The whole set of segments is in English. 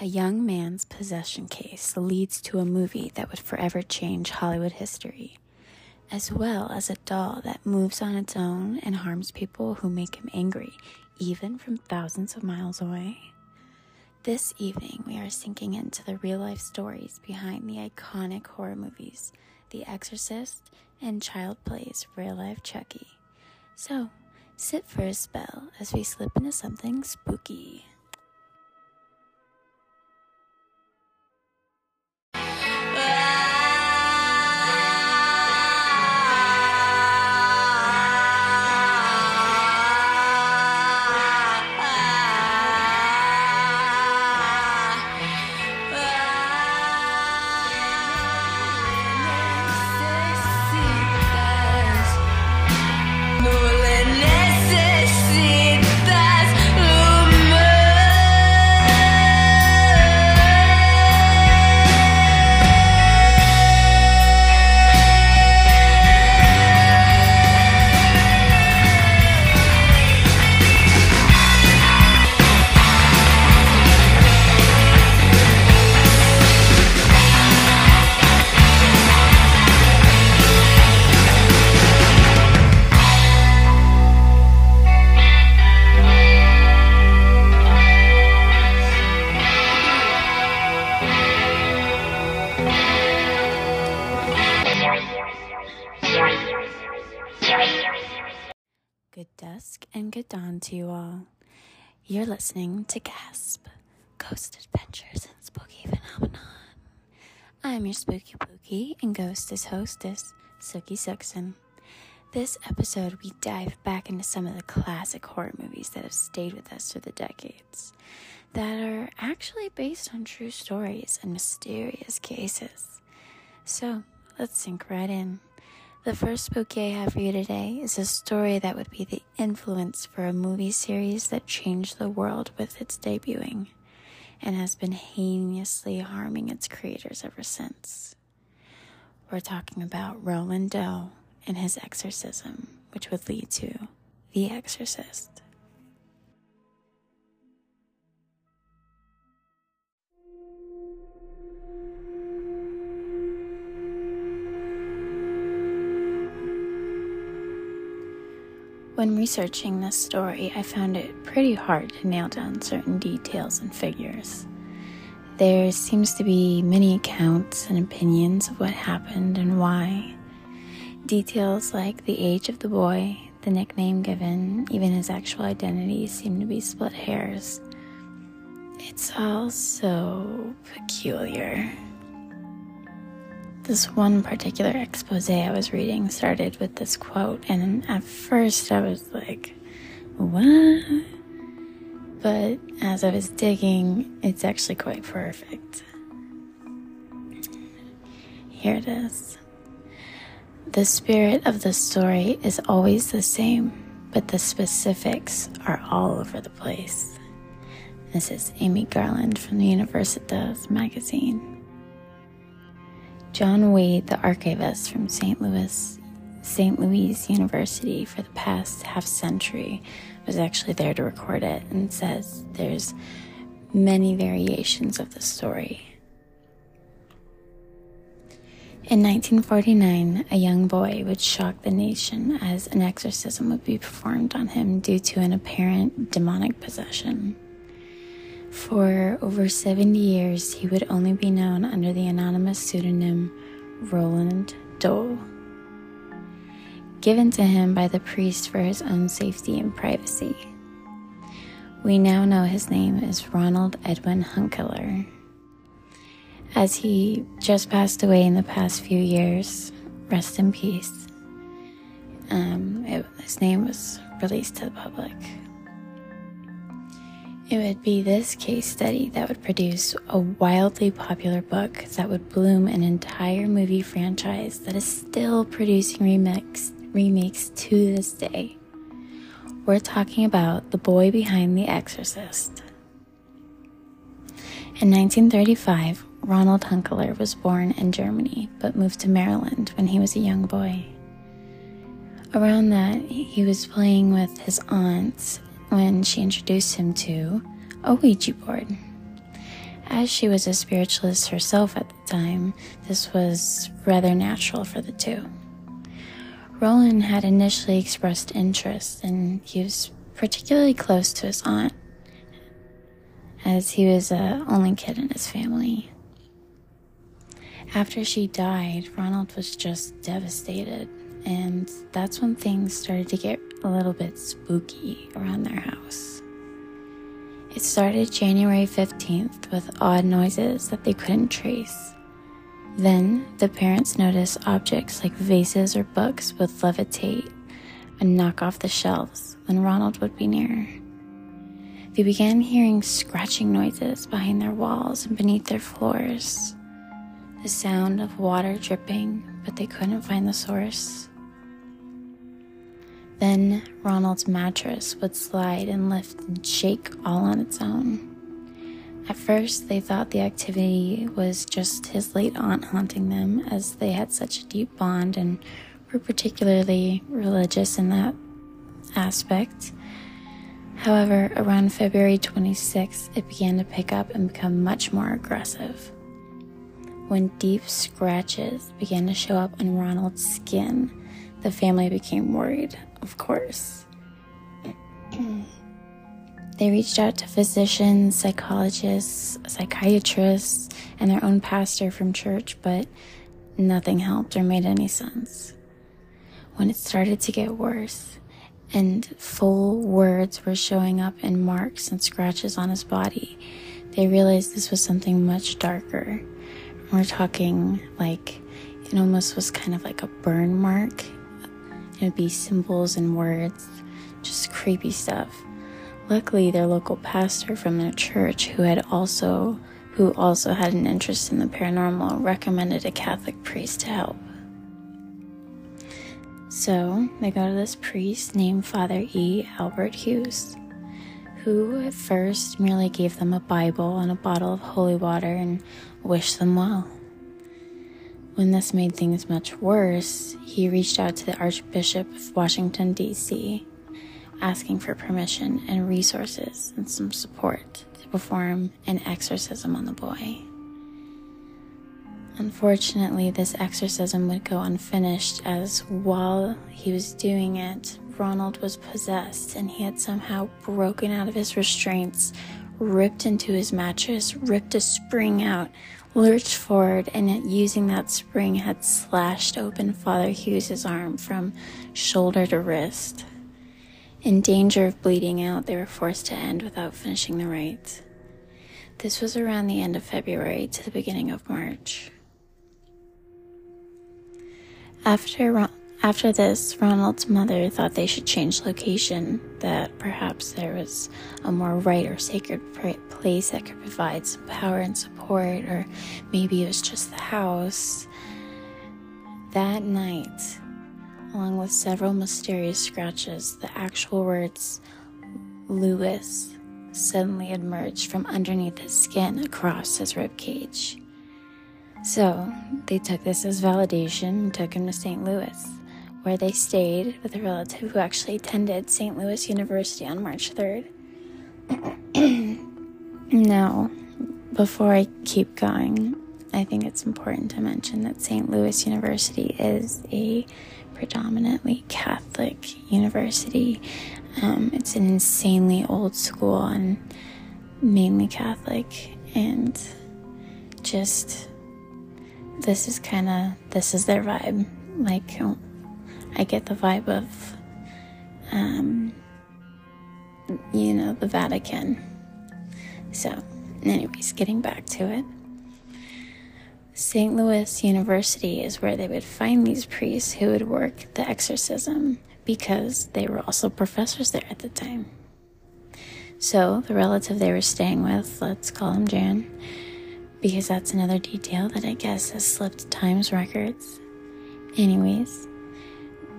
A young man's possession case leads to a movie that would forever change Hollywood history, as well as a doll that moves on its own and harms people who make him angry, even from thousands of miles away. This evening, we are sinking into the real life stories behind the iconic horror movies The Exorcist and Child Play's Real Life Chucky. So, sit for a spell as we slip into something spooky. You're listening to Gasp Ghost Adventures and Spooky Phenomenon. I'm your spooky pookie and ghostess hostess, Suki Suxen. This episode, we dive back into some of the classic horror movies that have stayed with us through the decades, that are actually based on true stories and mysterious cases. So, let's sink right in. The first spooky I have for you today is a story that would be the influence for a movie series that changed the world with its debuting and has been heinously harming its creators ever since. We're talking about Roland Doe and his exorcism, which would lead to The Exorcist. When researching this story, I found it pretty hard to nail down certain details and figures. There seems to be many accounts and opinions of what happened and why. Details like the age of the boy, the nickname given, even his actual identity seem to be split hairs. It's all so peculiar. This one particular expose I was reading started with this quote, and at first I was like, what? But as I was digging, it's actually quite perfect. Here it is. The spirit of the story is always the same, but the specifics are all over the place. This is Amy Garland from the Universitas magazine. John Waide, the archivist from St. Louis, St. Louis University for the past half century, was actually there to record it and says there's many variations of the story. In 1949, a young boy would shock the nation as an exorcism would be performed on him due to an apparent demonic possession. For over 70 years, he would only be known under the anonymous pseudonym Roland Doe, given to him by the priest for his own safety and privacy. We now know his name is Ronald Edwin Hunkeler. As he just passed away in the past few years, rest in peace. Um, it, his name was released to the public. It would be this case study that would produce a wildly popular book that would bloom an entire movie franchise that is still producing remix, remakes to this day. We're talking about The Boy Behind the Exorcist. In 1935, Ronald Hunkeler was born in Germany but moved to Maryland when he was a young boy. Around that, he was playing with his aunts when she introduced him to a Ouija board. As she was a spiritualist herself at the time, this was rather natural for the two. Roland had initially expressed interest, and he was particularly close to his aunt, as he was the only kid in his family. After she died, Ronald was just devastated, and that's when things started to get a little bit spooky around their house. It started January 15th with odd noises that they couldn't trace. Then the parents noticed objects like vases or books would levitate and knock off the shelves when Ronald would be near. They began hearing scratching noises behind their walls and beneath their floors. The sound of water dripping, but they couldn't find the source. Then Ronald's mattress would slide and lift and shake all on its own. At first, they thought the activity was just his late aunt haunting them, as they had such a deep bond and were particularly religious in that aspect. However, around February 26th, it began to pick up and become much more aggressive. When deep scratches began to show up on Ronald's skin, the family became worried, of course. they reached out to physicians, psychologists, psychiatrists, and their own pastor from church, but nothing helped or made any sense. When it started to get worse, and full words were showing up in marks and scratches on his body, they realized this was something much darker. We're talking like it almost was kind of like a burn mark It'd be symbols and words, just creepy stuff. Luckily, their local pastor from their church, who had also who also had an interest in the paranormal, recommended a Catholic priest to help. So they go to this priest named Father E. Albert Hughes, who at first merely gave them a Bible and a bottle of holy water and wished them well. When this made things much worse, he reached out to the Archbishop of Washington, D.C., asking for permission and resources and some support to perform an exorcism on the boy. Unfortunately, this exorcism would go unfinished as while he was doing it, Ronald was possessed and he had somehow broken out of his restraints, ripped into his mattress, ripped a spring out, lurched forward and using that spring had slashed open Father Hughes's arm from shoulder to wrist. In danger of bleeding out, they were forced to end without finishing the rites. This was around the end of February to the beginning of March. After after this, Ronald's mother thought they should change location, that perhaps there was a more right or sacred place that could provide some power and support, or maybe it was just the house. That night, along with several mysterious scratches, the actual words Louis suddenly emerged from underneath his skin across his rib cage. So they took this as validation and took him to St. Louis where they stayed with a relative who actually attended St. Louis University on March 3rd. now, before I keep going, I think it's important to mention that St. Louis University is a predominantly Catholic university. Um, it's an insanely old school and mainly Catholic, and just this is kind of this is their vibe. Like I get the vibe of, um, you know, the Vatican. So, anyways, getting back to it. St. Louis University is where they would find these priests who would work the exorcism because they were also professors there at the time. So, the relative they were staying with, let's call him Jan, because that's another detail that I guess has slipped Times records. Anyways,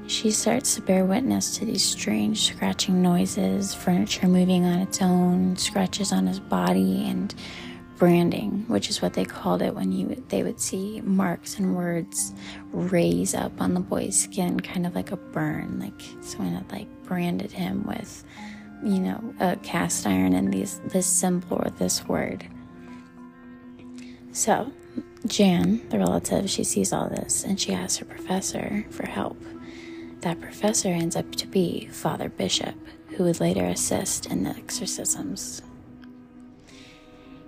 she starts to bear witness to these strange scratching noises, furniture moving on its own, scratches on his body, and branding, which is what they called it when you they would see marks and words raise up on the boy's skin, kind of like a burn, like someone had like branded him with, you know, a cast iron and these this symbol or this word. So, Jan, the relative, she sees all this and she asks her professor for help. That professor ends up to be Father Bishop, who would later assist in the exorcisms.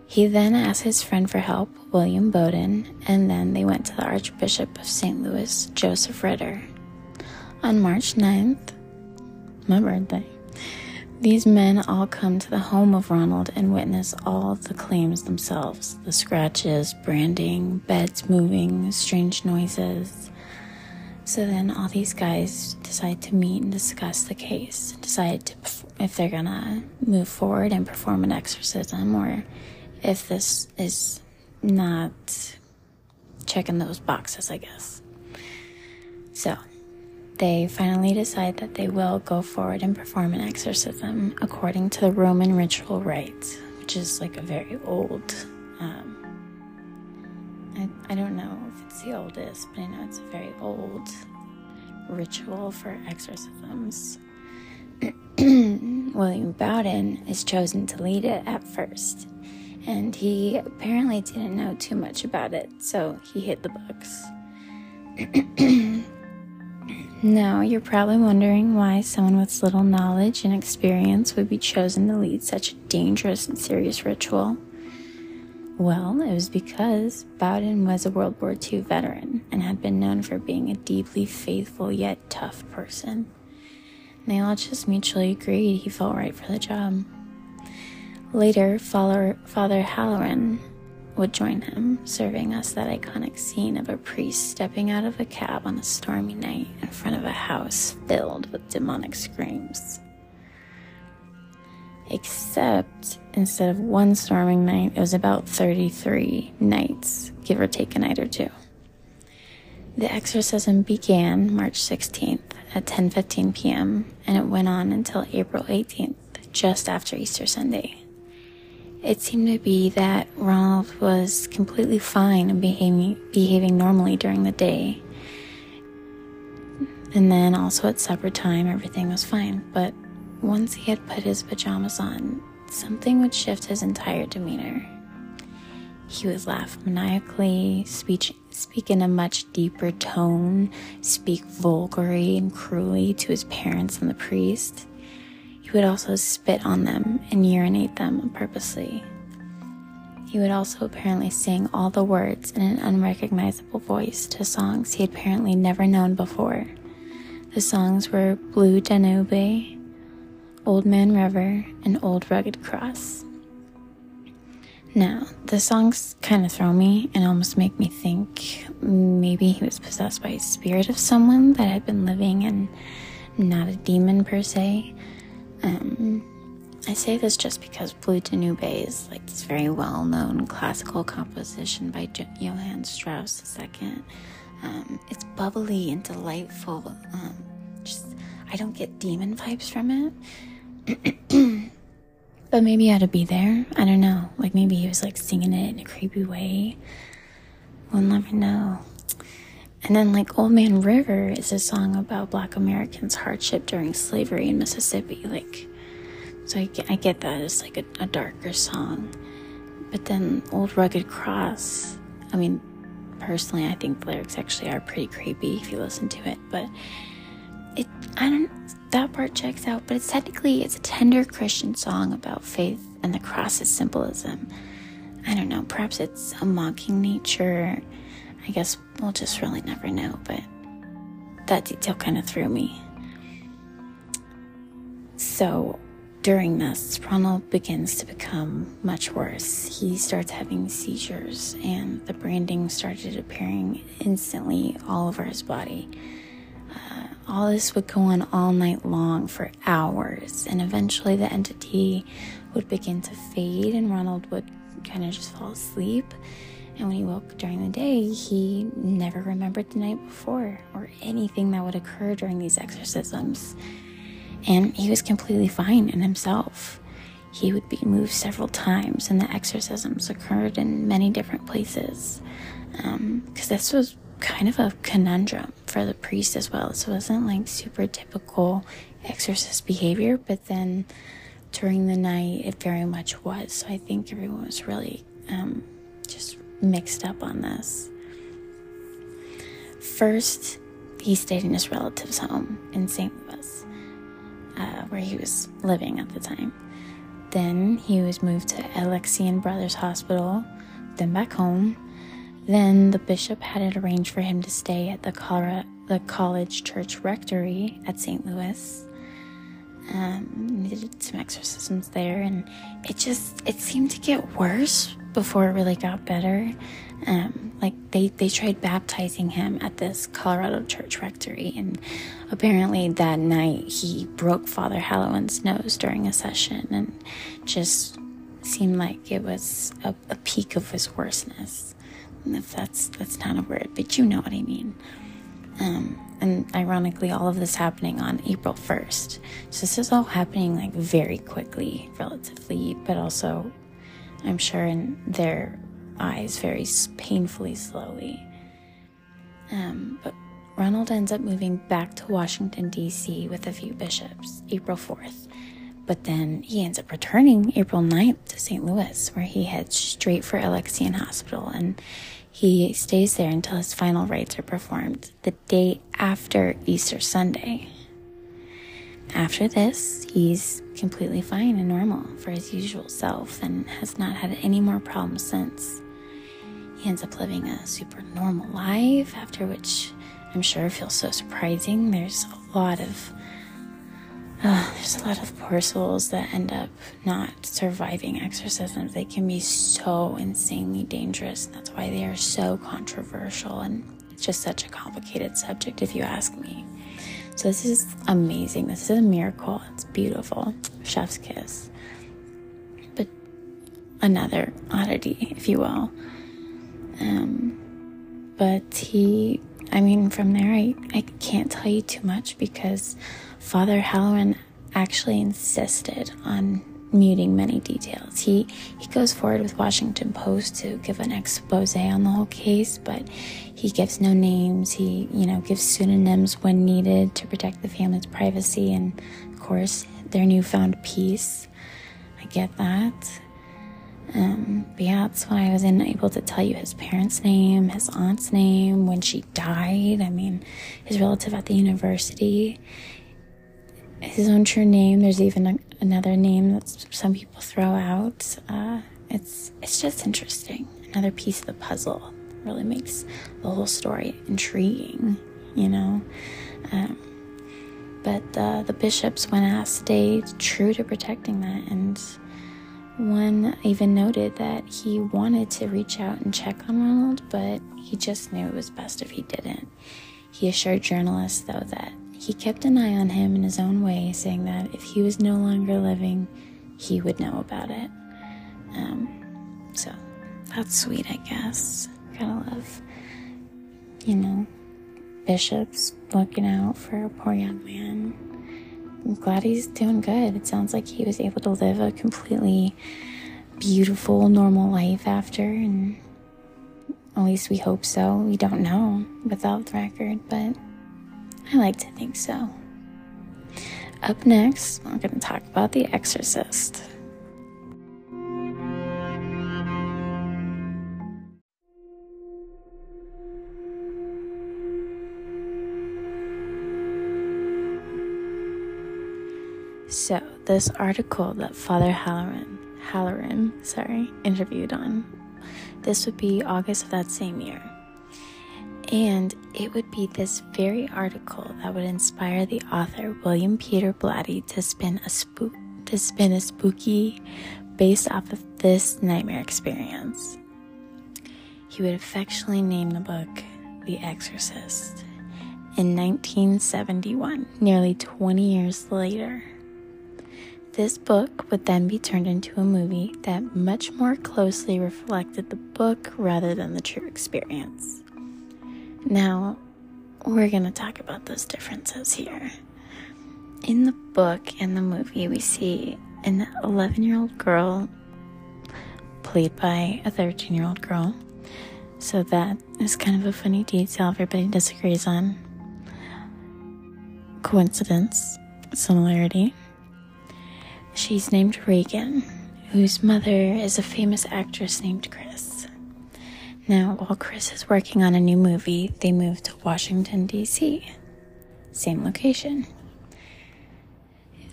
He then asked his friend for help, William Bowdern, and then they went to the Archbishop of St. Louis, Joseph Ritter. On March 9th, my birthday, these men all come to the home of Ronald and witness all the claims themselves the scratches, branding, beds moving, strange noises. So then all these guys decide to meet and discuss the case, decide to, if they're gonna move forward and perform an exorcism or if this is not checking those boxes, I guess. So, they finally decide that they will go forward and perform an exorcism according to the Roman ritual rites, which is like a very old. Um, I, I don't know if it's the oldest, but I know it's a very old ritual for exorcisms. William Bowdern is chosen to lead it at first and he apparently didn't know too much about it, so he hid the books. now, you're probably wondering why someone with little knowledge and experience would be chosen to lead such a dangerous and serious ritual. Well, it was because Bowdern was a World War II veteran and had been known for being a deeply faithful yet tough person. And they all just mutually agreed he felt right for the job. Later, Father, Father Halloran would join him, serving us that iconic scene of a priest stepping out of a cab on a stormy night in front of a house filled with demonic screams. Except instead of one storming night, it was about 33 nights, give or take a night or two. The exorcism began March 16th at 10:15 p.m. and it went on until April 18th, just after Easter Sunday. It seemed to be that Ronald was completely fine and behaving, behaving normally during the day. And then also at supper time, everything was fine. But once he had put his pajamas on, something would shift his entire demeanor. He would laugh maniacally, speak, speak in a much deeper tone, speak vulgarly and cruelly to his parents and the priest. He would also spit on them and urinate them purposely. He would also apparently sing all the words in an unrecognizable voice to songs he had apparently never known before. The songs were Blue Danube, Old Man River, and Old Rugged Cross. Now, the songs kind of throw me and almost make me think maybe he was possessed by a spirit of someone that had been living and not a demon per se. Um, I say this just because Blue Danube is like this very well known classical composition by jo- Johann Strauss II. Um, it's bubbly and delightful. Um, just, I don't get demon vibes from it. but maybe he had to be there. I don't know. Like maybe he was like singing it in a creepy way. We'll never know. And then, like, Old Man River is a song about black Americans' hardship during slavery in Mississippi. Like, so I get, I get that it's like a, a darker song. But then, Old Rugged Cross, I mean, personally, I think the lyrics actually are pretty creepy if you listen to it. But it, I don't, that part checks out. But it's technically, it's a tender Christian song about faith and the cross's symbolism. I don't know, perhaps it's a mocking nature I guess we'll just really never know, but that detail kind of threw me. So during this, Ronald begins to become much worse. He starts having seizures, and the branding started appearing instantly all over his body. Uh, all this would go on all night long for hours, and eventually the entity would begin to fade, and Ronald would kind of just fall asleep and when he woke during the day, he never remembered the night before or anything that would occur during these exorcisms. And he was completely fine in himself. He would be moved several times, and the exorcisms occurred in many different places. Because um, this was kind of a conundrum for the priest as well. This wasn't like super typical exorcist behavior, but then during the night, it very much was. So I think everyone was really um, just mixed up on this. First, he stayed in his relative's home in St. Louis, uh, where he was living at the time. Then he was moved to Alexian Brothers Hospital, then back home. Then the bishop had it arranged for him to stay at the, Colorado, the College Church Rectory at St. Louis. Um, needed some exorcisms there, and it just it seemed to get worse before it really got better. Um, like they they tried baptizing him at this Colorado church rectory, and apparently that night he broke Father Halloran's nose during a session, and just seemed like it was a, a peak of his worseness. If that's that's not a word, but you know what I mean. Um, and ironically, all of this happening on April 1st. So this is all happening like very quickly, relatively, but also, I'm sure, in their eyes, very painfully slowly. Um, but Ronald ends up moving back to Washington, D.C. with a few bishops, April 4th. But then he ends up returning April 9th to St. Louis, where he heads straight for Alexian Hospital and he stays there until his final rites are performed the day after Easter Sunday. After this, he's completely fine and normal for his usual self and has not had any more problems since. He ends up living a super normal life, after which I'm sure feels so surprising. There's a lot of uh, there's a lot of poor souls that end up not surviving exorcisms. They can be so insanely dangerous. That's why they are so controversial, and it's just such a complicated subject, if you ask me. So, this is amazing. This is a miracle. It's beautiful. Chef's kiss. But another oddity, if you will. Um, but he, I mean, from there, I, I can't tell you too much because Father Halloran actually insisted on muting many details. He he goes forward with Washington Post to give an expose on the whole case, but he gives no names. He, you know, gives pseudonyms when needed to protect the family's privacy and of course their newfound peace. I get that. Um, but yeah, that's why I was unable to tell you his parents' name, his aunt's name, when she died. I mean, his relative at the university his own true name. There's even a, another name that some people throw out. Uh, it's it's just interesting. Another piece of the puzzle really makes the whole story intriguing, you know. Um, but uh, the bishops, when asked, stayed true to protecting that, and one even noted that he wanted to reach out and check on Ronald, but he just knew it was best if he didn't. He assured journalists, though, that he kept an eye on him in his own way, saying that if he was no longer living, he would know about it. Um, so that's sweet, I guess. Gotta love, you know, bishops looking out for a poor young man. I'm glad he's doing good. It sounds like he was able to live a completely beautiful, normal life after, and at least we hope so. We don't know without the record, but I like to think so. Up next, we're going to talk about The Exorcist. So, this article that Father Halloran, Halloran, sorry, interviewed on, this would be August of that same year. And it would be this very article that would inspire the author William Peter Blatty to spin a spook to spin a spooky based off of this nightmare experience. He would affectionately name the book The Exorcist. In 1971, nearly 20 years later, this book would then be turned into a movie that much more closely reflected the book rather than the true experience. Now, we're going to talk about those differences here. In the book and the movie, we see an 11 year old girl played by a 13 year old girl. So that is kind of a funny detail everybody disagrees on. Coincidence, similarity. She's named Regan, whose mother is a famous actress named Chris. Now, while Chris is working on a new movie, they move to Washington, D.C., same location.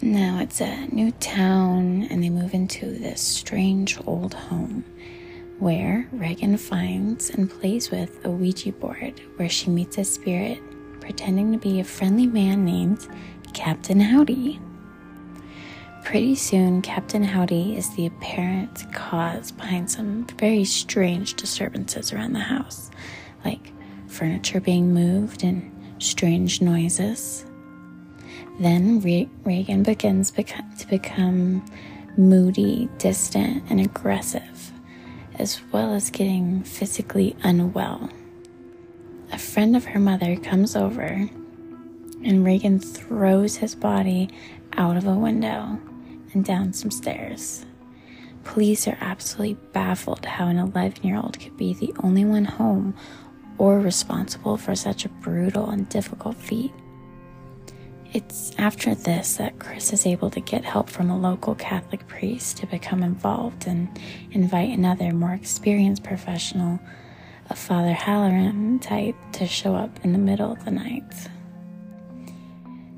Now it's a new town, and they move into this strange old home where Regan finds and plays with a Ouija board where she meets a spirit pretending to be a friendly man named Captain Howdy. Pretty soon, Captain Howdy is the apparent cause behind some very strange disturbances around the house, like furniture being moved and strange noises. Then Re- Regan begins to become moody, distant, and aggressive, as well as getting physically unwell. A friend of her mother comes over, and Regan throws his body out of a window and down some stairs. Police are absolutely baffled how an 11 year old could be the only one home or responsible for such a brutal and difficult feat. It's after this that Chris is able to get help from a local Catholic priest to become involved and invite another more experienced professional, a Father Halloran type, to show up in the middle of the night.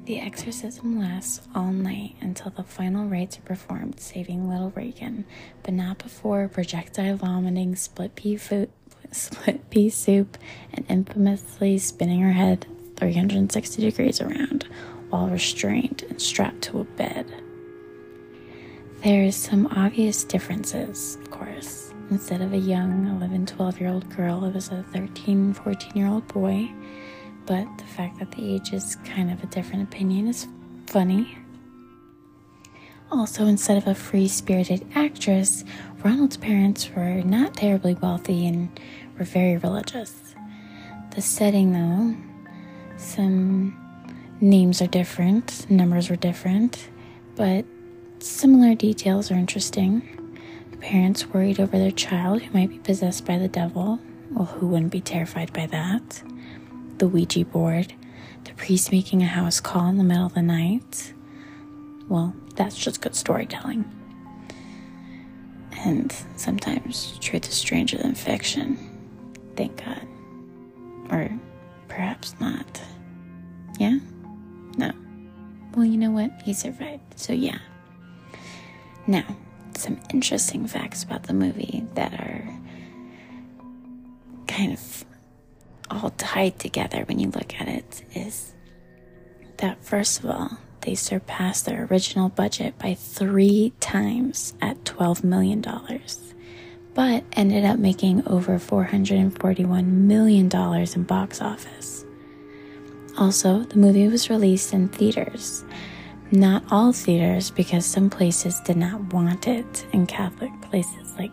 The exorcism lasts all night until the final rites are performed, saving little Regan, but not before projectile vomiting, split pea food, split pea soup, and infamously spinning her head 360 degrees around while restrained and strapped to a bed. There is some obvious differences, of course. Instead of a young 11, 12 year old girl, it was a 13, 14 year old boy. But the fact that the age is kind of a different opinion is funny. Also, instead of a free spirited actress, Ronald's parents were not terribly wealthy and were very religious. The setting, though, some names are different, numbers were different, but similar details are interesting. The parents worried over their child who might be possessed by the devil. Well, who wouldn't be terrified by that? The Ouija board, the priest making a house call in the middle of the night. Well, that's just good storytelling. And sometimes truth is stranger than fiction. Thank God. Or perhaps not. Yeah? No. Well, you know what? He survived. So, yeah. Now, some interesting facts about the movie that are kind of all tied together when you look at it is that, first of all, they surpassed their original budget by three times at $12 million, but ended up making over $441 million in box office. Also, the movie was released in theaters. Not all theaters, because some places did not want it in Catholic places like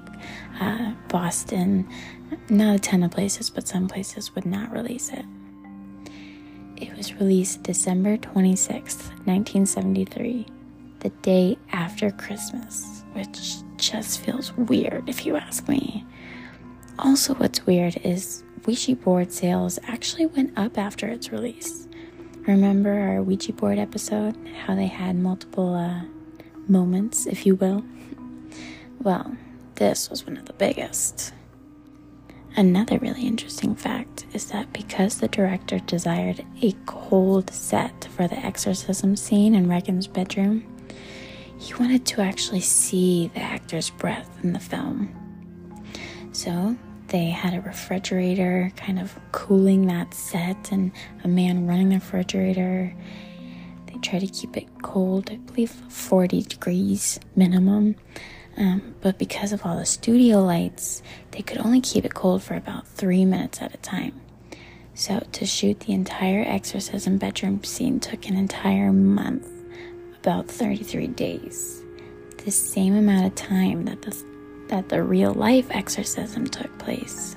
uh, Boston. Not a ton of places, but some places would not release it. It was released December 26th, 1973, the day after Christmas, which just feels weird if you ask me. Also, what's weird is Ouija board sales actually went up after its release. Remember our Ouija board episode? How they had multiple uh, moments, if you will? Well, this was one of the biggest. Another really interesting fact is that because the director desired a cold set for the exorcism scene in Regan's bedroom, he wanted to actually see the actor's breath in the film. So they had a refrigerator kind of cooling that set and a man running the refrigerator. They try to keep it cold, I believe 40 degrees minimum. Um, but because of all the studio lights, they could only keep it cold for about three minutes at a time. So, to shoot the entire exorcism bedroom scene took an entire month, about 33 days. The same amount of time that the, that the real life exorcism took place.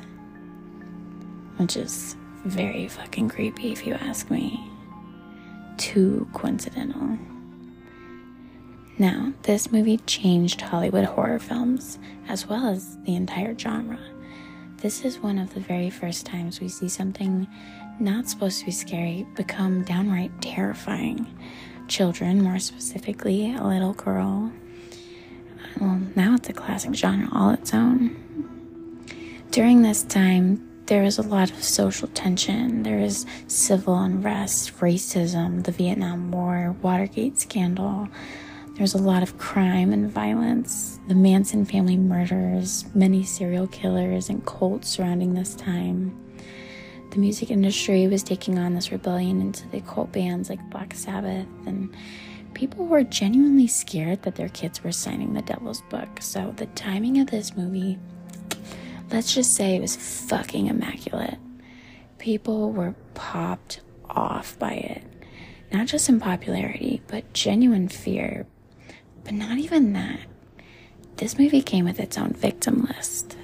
Which is very fucking creepy, if you ask me. Too coincidental. Now, this movie changed Hollywood horror films as well as the entire genre. This is one of the very first times we see something not supposed to be scary become downright terrifying. Children, more specifically, a little girl. Well, now it's a classic genre all its own. during this time, there was a lot of social tension. There was civil unrest, racism, the Vietnam War, Watergate scandal. There's a lot of crime and violence, the Manson family murders, many serial killers and cults surrounding this time. The music industry was taking on this rebellion into the cult bands like Black Sabbath, and people were genuinely scared that their kids were signing the devil's book. So, the timing of this movie, let's just say it was fucking immaculate. People were popped off by it. Not just in popularity, but genuine fear but not even that. This movie came with its own victim list.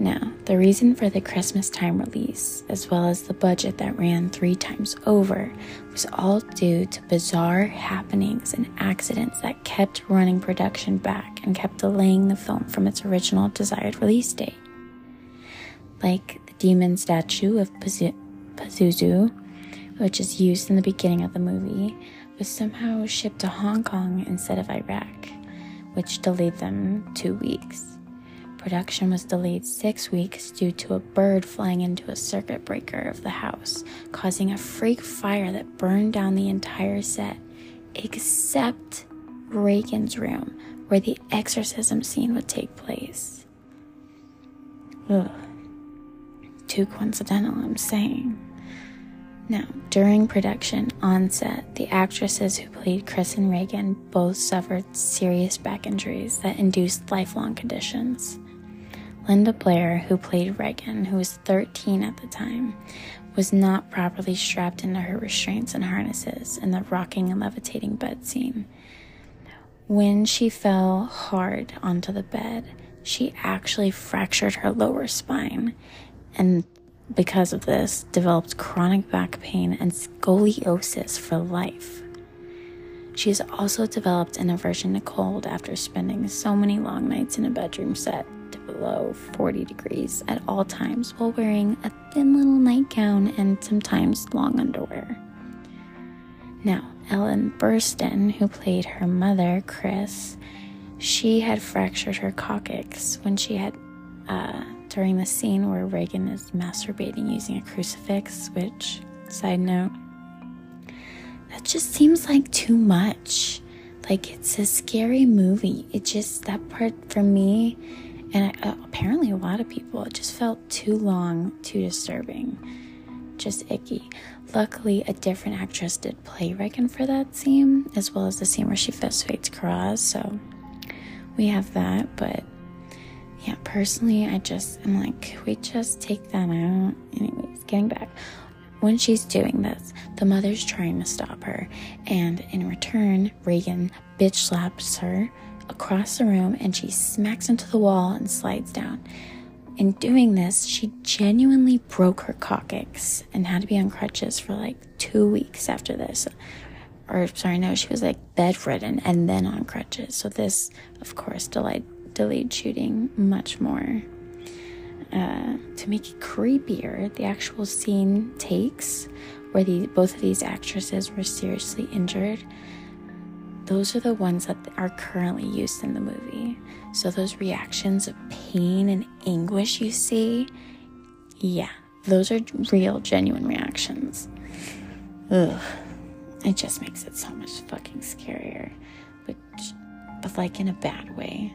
Now, the reason for the Christmas time release, as well as the budget that ran three times over, was all due to bizarre happenings and accidents that kept running production back and kept delaying the film from its original desired release date. Like the demon statue of Pazuzu, which is used in the beginning of the movie, was somehow shipped to Hong Kong instead of Iraq, which delayed them two weeks. Production was delayed six weeks due to a bird flying into a circuit breaker of the house, causing a freak fire that burned down the entire set, except Regan's room, where the exorcism scene would take place. Ugh. Too coincidental, I'm saying. Now, during production on set, the actresses who played Chris and Regan both suffered serious back injuries that induced lifelong conditions. Linda Blair, who played Regan, who was 13 at the time, was not properly strapped into her restraints and harnesses in the rocking and levitating bed scene. When she fell hard onto the bed, she actually fractured her lower spine and because of this, developed chronic back pain and scoliosis for life. She has also developed an aversion to cold after spending so many long nights in a bedroom set to below 40 degrees at all times while wearing a thin little nightgown and sometimes long underwear. Now, Ellen Burstyn, who played her mother, Chris, she had fractured her coccyx when she had uh, during the scene where Regan is masturbating using a crucifix, which, side note, that just seems like too much. Like, it's a scary movie. It just, that part for me, and uh, apparently a lot of people, it just felt too long, too disturbing, just icky. Luckily, a different actress did play Regan for that scene, as well as the scene where she fist Karaz, so we have that, but yeah, personally, I just, I'm like, we just take that out? Anyways, getting back. When she's doing this, the mother's trying to stop her, and in return, Regan bitch slaps her across the room and she smacks into the wall and slides down. In doing this, she genuinely broke her coccyx and had to be on crutches for like two weeks after this. Or, sorry, no, she was like bedridden and then on crutches. So, this, of course, delayed delayed shooting much more. Uh, to make it creepier, the actual scene takes where the, both of these actresses were seriously injured. Those are the ones that are currently used in the movie. So, those reactions of pain and anguish you see, yeah, those are real, genuine reactions. Ugh. It just makes it so much fucking scarier. But, but like in a bad way.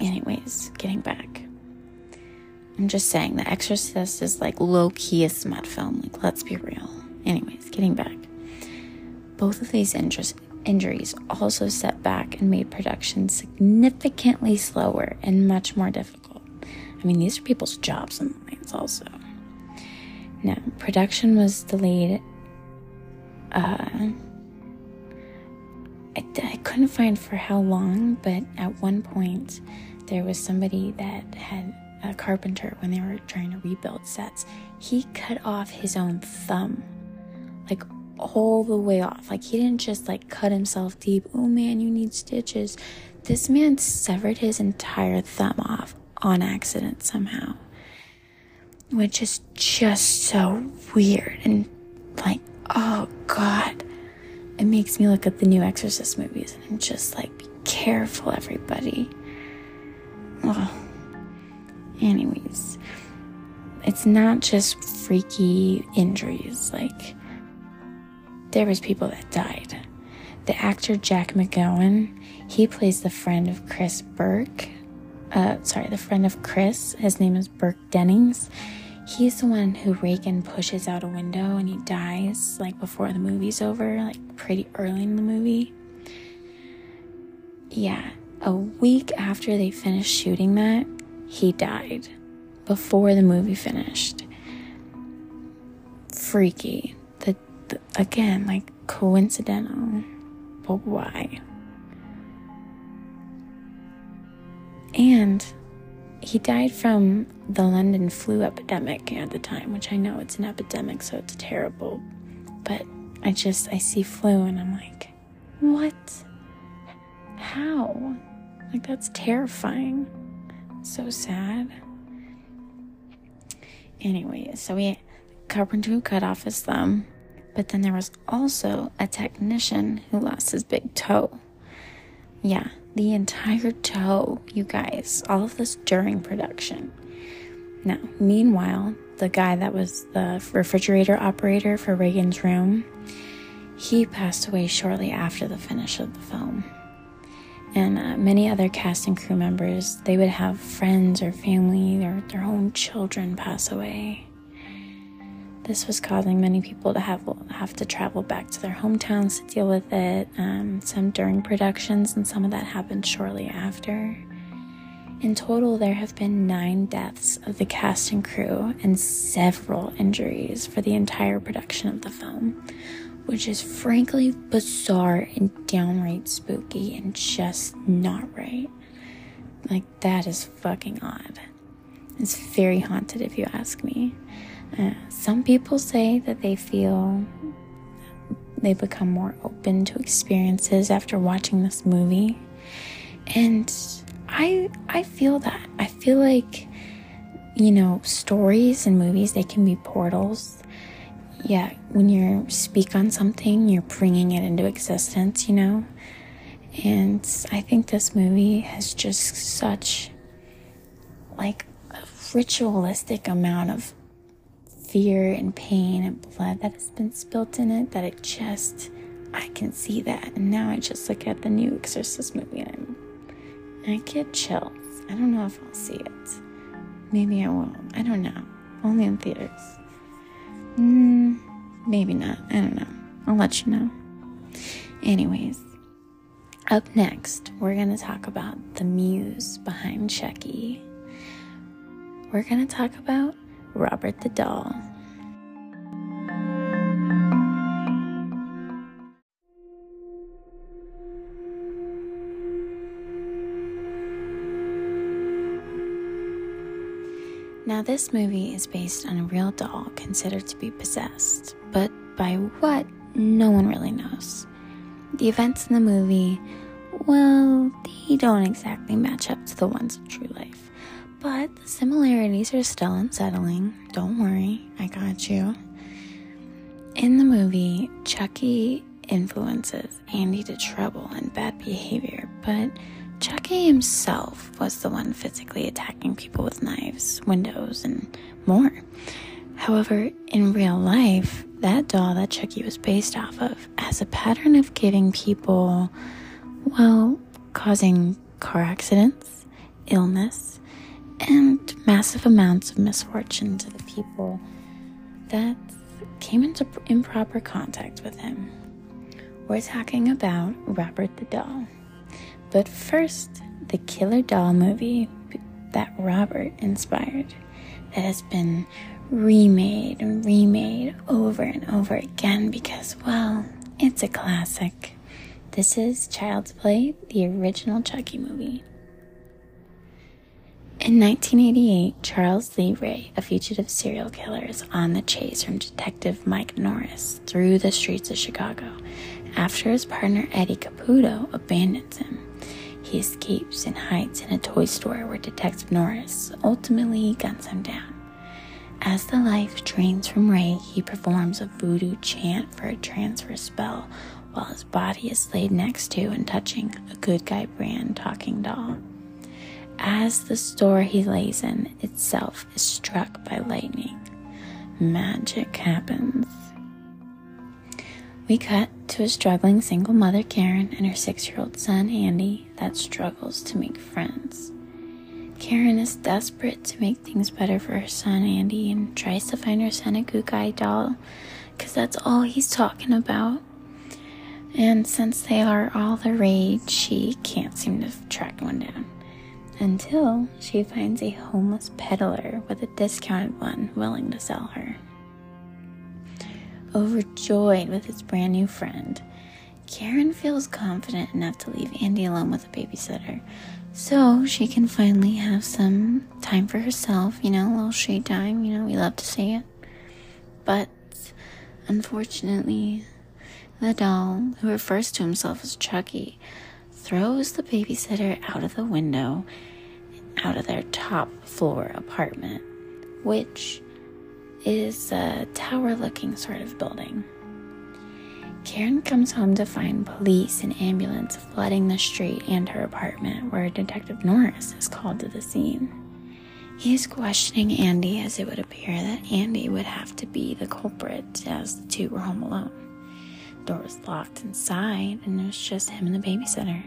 Anyways, getting back. I'm just saying, The Exorcist is like low key a smut film. Like, let's be real. Anyways, getting back. Both of these injuries also set back and made production significantly slower and much more difficult. I mean, these are people's jobs and the lines, also. Now, production was delayed. Uh, I, I couldn't find for how long, but at one point, there was somebody that had a carpenter when they were trying to rebuild sets. He cut off his own thumb, like all the way off. Like he didn't just like cut himself deep. Oh man, you need stitches. This man severed his entire thumb off on accident somehow, which is just so weird and like, oh god. It makes me look at the new Exorcist movies and I'm just like, be careful, everybody. Ugh. Anyways, it's not just freaky injuries. Like, there was people that died. The actor Jack MacGowran, he plays the friend of Chris Burke. Uh, sorry, the friend of Chris. His name is Burke Dennings. He's the one who Regan pushes out a window and he dies like before the movie's over, like pretty early in the movie. Yeah, a week after they finished shooting that, he died before the movie finished. Freaky. The, the again, like coincidental, but why? And he died from the London flu epidemic at the time, which I know it's an epidemic, so it's terrible. But I just I see flu and I'm like, what? How? Like that's terrifying. So sad. Anyway, so we carpenter cut off his thumb, but then there was also a technician who lost his big toe. Yeah, the entire toe, you guys. All of this during production. Now, meanwhile, the guy that was the refrigerator operator for Regan's room, he passed away shortly after the finish of the film. And uh, many other cast and crew members, they would have friends or family or their own children pass away. This was causing many people to have have to travel back to their hometowns to deal with it. Um, some during productions, and some of that happened shortly after. In total, there have been nine deaths of the cast and crew and several injuries for the entire production of the film, which is frankly bizarre and downright spooky and just not right. Like, that is fucking odd. It's very haunted, if you ask me. Uh, some people say that they feel they become more open to experiences after watching this movie. And I I feel that. I feel like you know, stories and movies they can be portals. Yeah, when you speak on something, you're bringing it into existence, you know? And I think this movie has just such like a ritualistic amount of fear and pain and blood that has been spilt in it that it just I can see that and now I just look at the new Exorcist movie and I'm, I get chills. I don't know if I'll see it. Maybe I won't. I don't know. Only in theaters. Mm, maybe not. I don't know. I'll let you know. Anyways, up next, we're going to talk about the muse behind Chucky. We're going to talk about Robert the Doll. Now, this movie is based on a real doll considered to be possessed, but by what, no one really knows. The events in the movie, well, they don't exactly match up to the ones in true life. But the similarities are still unsettling. Don't worry, I got you. In the movie, Chucky influences Andy to trouble and bad behavior, but Chucky himself was the one physically attacking people with knives, windows, and more. However, in real life, that doll that Chucky was based off of has a pattern of giving people, well, causing car accidents, illness, and massive amounts of misfortune to the people that came into improper contact with him. We're talking about Robert the Doll. But first, the Killer Doll movie that Robert inspired, that has been remade and remade over and over again because, well, it's a classic. This is Child's Play, the original Chucky movie. In 1988, Charles Lee Ray, a fugitive serial killer, is on the chase from Detective Mike Norris through the streets of Chicago after his partner Eddie Caputo abandons him. He escapes and hides in a toy store where Detective Norris ultimately guns him down. As the life drains from Ray, he performs a voodoo chant for a transfer spell while his body is laid next to and touching a good guy brand talking doll. as the store he lays in itself is struck by lightning, magic happens. We cut to a struggling single mother, Karen, and her six year old son, Andy, that struggles to make friends. Karen is desperate to make things better for her son, Andy, and tries to find her son a Good Guy doll because that's all he's talking about. And since they are all the rage, she can't seem to track one down until she finds a homeless peddler with a discounted one willing to sell her. Overjoyed with his brand new friend, Karen feels confident enough to leave Andy alone with a babysitter so she can finally have some time for herself, you know, a little shade time, you know, we love to see it. But unfortunately, the doll, who refers to himself as Chucky, throws the babysitter out of the window out of their top floor apartment, which is a tower looking sort of building. Karen comes home to find police and ambulance flooding the street and her apartment, where Detective Norris is called to the scene. He is questioning Andy as it would appear that Andy would have to be the culprit as the two were home alone. The door was locked inside and it was just him and the babysitter.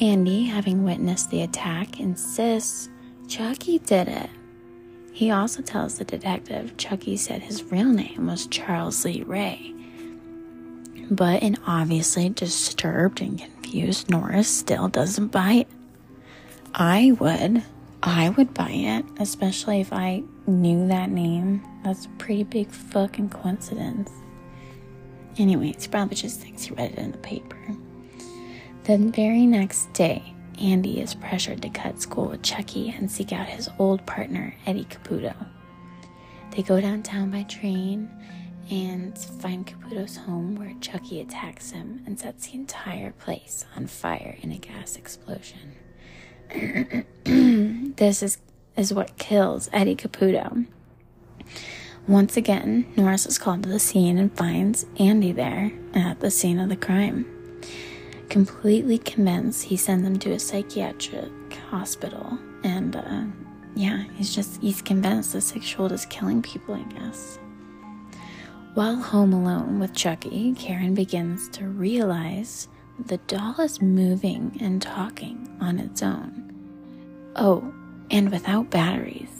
Andy, having witnessed the attack, insists Chucky did it. He also tells the detective Chucky said his real name was Charles Lee Ray. But an obviously disturbed and confused Norris still doesn't buy it. I would. I would buy it, especially if I knew that name. That's a pretty big fucking coincidence. Anyways, he probably just thinks he read it in the paper. The very next day, Andy is pressured to cut school with Chucky and seek out his old partner, Eddie Caputo. They go downtown by train and find Caputo's home where Chucky attacks him and sets the entire place on fire in a gas explosion. this is, is what kills Eddie Caputo. Once again, Norris is called to the scene and finds Andy there at the scene of the crime. Completely convinced, he sends them to a psychiatric hospital. And, uh, yeah, he's just, he's convinced the six-year-old is killing people, I guess. While home alone with Chucky, Karen begins to realize the doll is moving and talking on its own. Oh, and without batteries.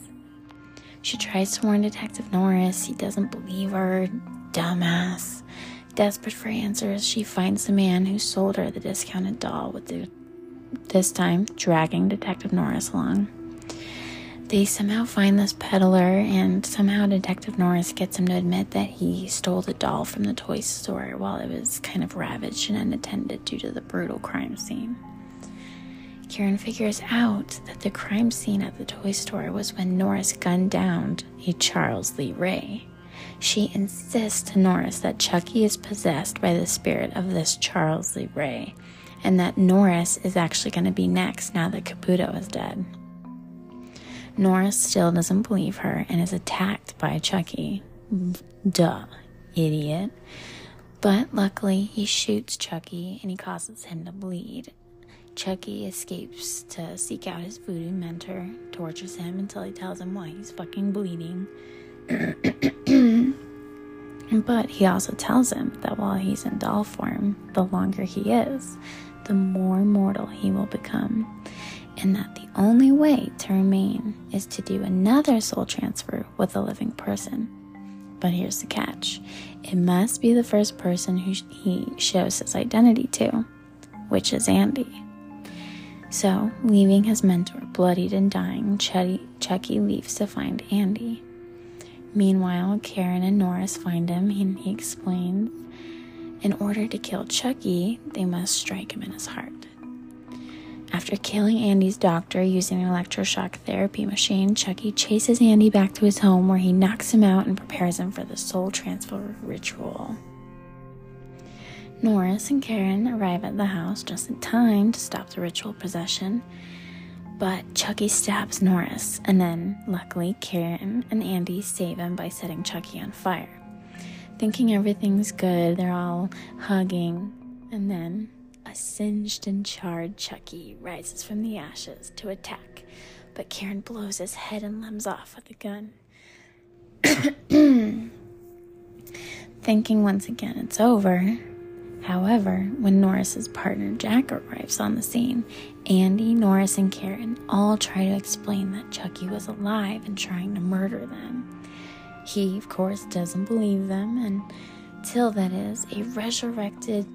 She tries to warn Detective Norris. He doesn't believe her. Dumbass. Desperate for answers, she finds the man who sold her the discounted doll with the this time dragging Detective Norris along. They somehow find this peddler, and somehow Detective Norris gets him to admit that he stole the doll from the toy store while it was kind of ravaged and unattended due to the brutal crime scene. Karen figures out that the crime scene at the toy store was when Norris gunned down a Charles Lee Ray. She insists to Norris that Chucky is possessed by the spirit of this Charles Lee Ray, and that Norris is actually going to be next now that Caputo is dead. Norris still doesn't believe her and is attacked by Chucky. Duh, idiot. But luckily, he shoots Chucky and he causes him to bleed. Chucky escapes to seek out his voodoo mentor, tortures him until he tells him why he's fucking bleeding. but he also tells him that while he's in doll form, the longer he is, the more mortal he will become, and that the only way to remain is to do another soul transfer with a living person. But here's the catch it must be the first person who he shows his identity to, which is Andy. So, leaving his mentor bloodied and dying, Chucky leaves to find Andy. Meanwhile, Karen and Norris find him, and he explains in order to kill Chucky, they must strike him in his heart. After killing Andy's doctor using an electroshock therapy machine, Chucky chases Andy back to his home where he knocks him out and prepares him for the soul transfer ritual. Norris and Karen arrive at the house just in time to stop the ritual procession but Chucky stabs Norris, and then, luckily, Karen and Andy save him by setting Chucky on fire. Thinking everything's good, they're all hugging, and then a singed and charred Chucky rises from the ashes to attack, but Karen blows his head and limbs off with a gun. Thinking once again it's over. However, when Norris's partner Jack arrives on the scene, Andy, Norris, and Karen all try to explain that Chucky was alive and trying to murder them. He, of course, doesn't believe them, and till that is, a resurrected,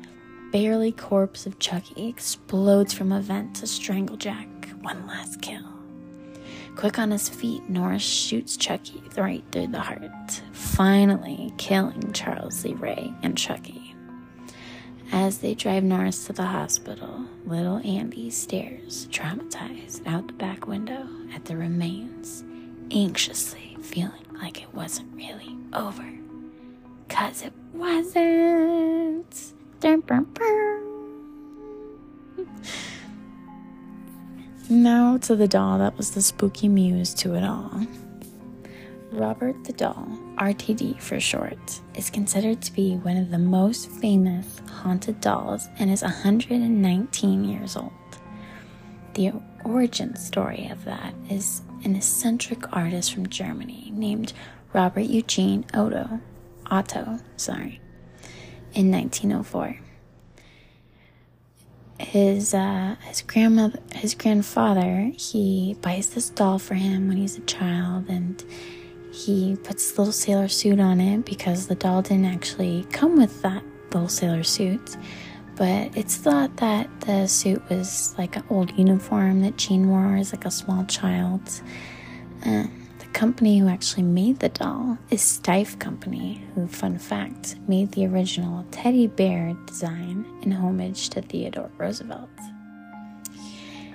barely corpse of Chucky explodes from a vent to strangle Jack. One last kill. Quick on his feet, Norris shoots Chucky right through the heart, finally killing Charles Lee Ray and Chucky. As they drive Norris to the hospital, little Andy stares, traumatized, out the back window at the remains, anxiously feeling like it wasn't really over. Cause it wasn't. Now to the doll that was the spooky muse to it all. Robert the Doll, RTD for short, is considered to be one of the most famous haunted dolls and is 119 years old. The origin story of that is an eccentric artist from Germany named Robert Eugene Otto, Otto, sorry, in 1904 his uh, his grandmother his grandfather he buys this doll for him when he's a child and he puts a little sailor suit on it because the doll didn't actually come with that little sailor suit but it's thought that the suit was like an old uniform that Gene wore as like a small child. Uh, the company who actually made the doll is Steiff Company, who, fun fact, made the original teddy bear design in homage to Theodore Roosevelt.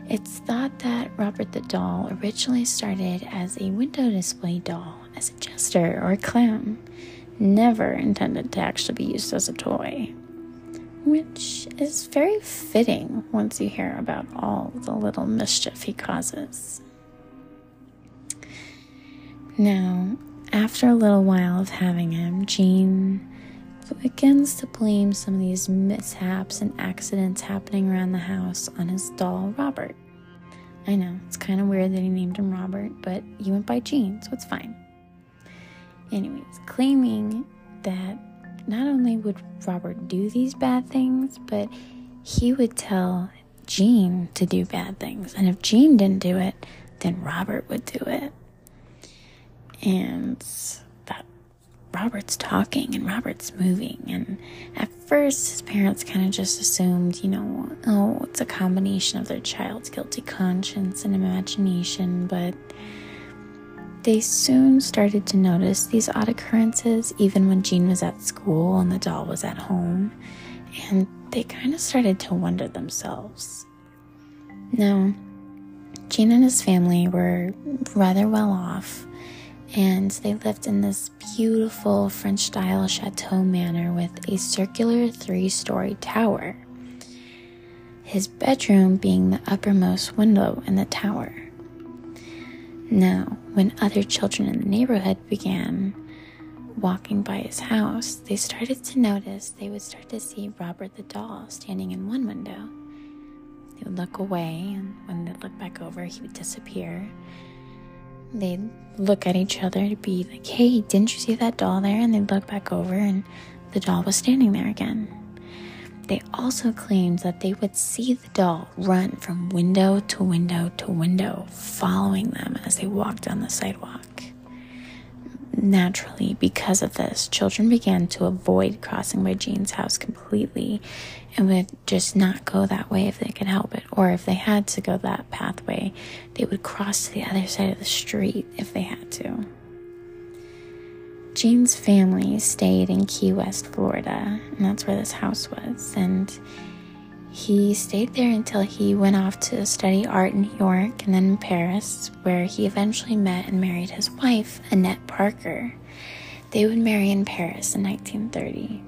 It's thought that Robert the Doll originally started as a window display doll, as a jester or a clown, never intended to actually be used as a toy which is very fitting once you hear about all the little mischief he causes. Now, after a little while of having him, Gene begins to blame some of these mishaps and accidents happening around the house on his doll, Robert. I know, it's kind of weird that he named him Robert, but he went by Gene, so it's fine. Anyways, claiming that not only would Robert do these bad things, but he would tell Gene to do bad things. And if Gene didn't do it, then Robert would do it. And that Robert's talking and Robert's moving. And at first, his parents kind of just assumed, you know, oh, it's a combination of their child's guilty conscience and imagination, but they soon started to notice these odd occurrences even when Gene was at school and the doll was at home, and they kind of started to wonder themselves. Now, Gene and his family were rather well off, and they lived in this beautiful French style chateau manor with a circular three story tower. His bedroom being the uppermost window in the tower. Now, when other children in the neighborhood began walking by his house, they started to notice they would start to see Robert the doll standing in one window. They would look away, and when they'd look back over, he would disappear. They'd look at each other to be like, hey, didn't you see that doll there? And they'd look back over, and the doll was standing there again. They also claimed that they would see the doll run from window to window to window, following them as they walked down the sidewalk. Naturally, because of this, children began to avoid crossing by Gene's house completely and would just not go that way if they could help it. Or if they had to go that pathway, they would cross to the other side of the street if they had to. Gene's family stayed in Key West, Florida, and that's where this house was. And he stayed there until he went off to study art in New York and then in Paris, where he eventually met and married his wife, Annette Parker. They would marry in Paris in 1930.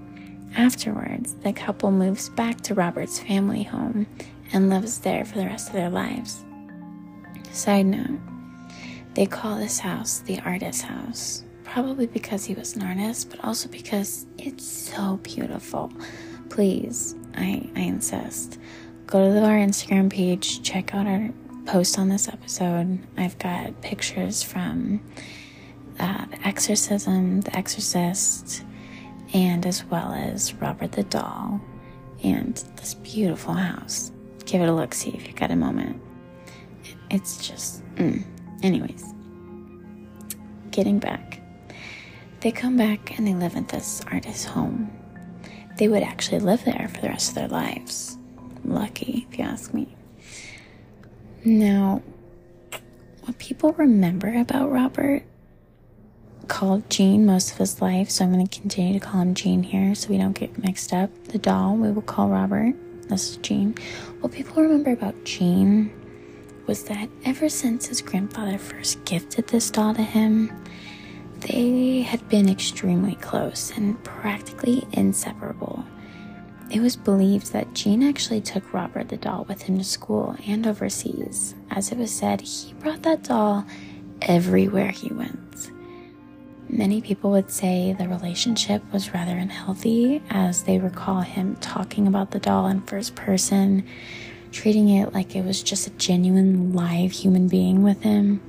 Afterwards, the couple moves back to Robert's family home and lives there for the rest of their lives. Side note, they call this house the artist's house probably because he was an artist, but also because it's so beautiful. Please, I, I insist. Go to our Instagram page, check out our post on this episode. I've got pictures from uh, The Exorcism, The Exorcist, and as well as Robert the Doll and this beautiful house. Give it a look, see if you got a moment. It's just, mm. anyways, getting back. They come back and they live at this artist's home. They would actually live there for the rest of their lives. Lucky, if you ask me. Now, what people remember about Robert called Gene most of his life, so I'm going to continue to call him Gene here so we don't get mixed up. The doll we will call Robert. This is Gene. What people remember about Gene was that ever since his grandfather first gifted this doll to him, they had been extremely close and practically inseparable. It was believed that Gene actually took Robert the doll with him to school and overseas. As it was said, he brought that doll everywhere he went. Many people would say the relationship was rather unhealthy, as they recall him talking about the doll in first person, treating it like it was just a genuine live human being with him.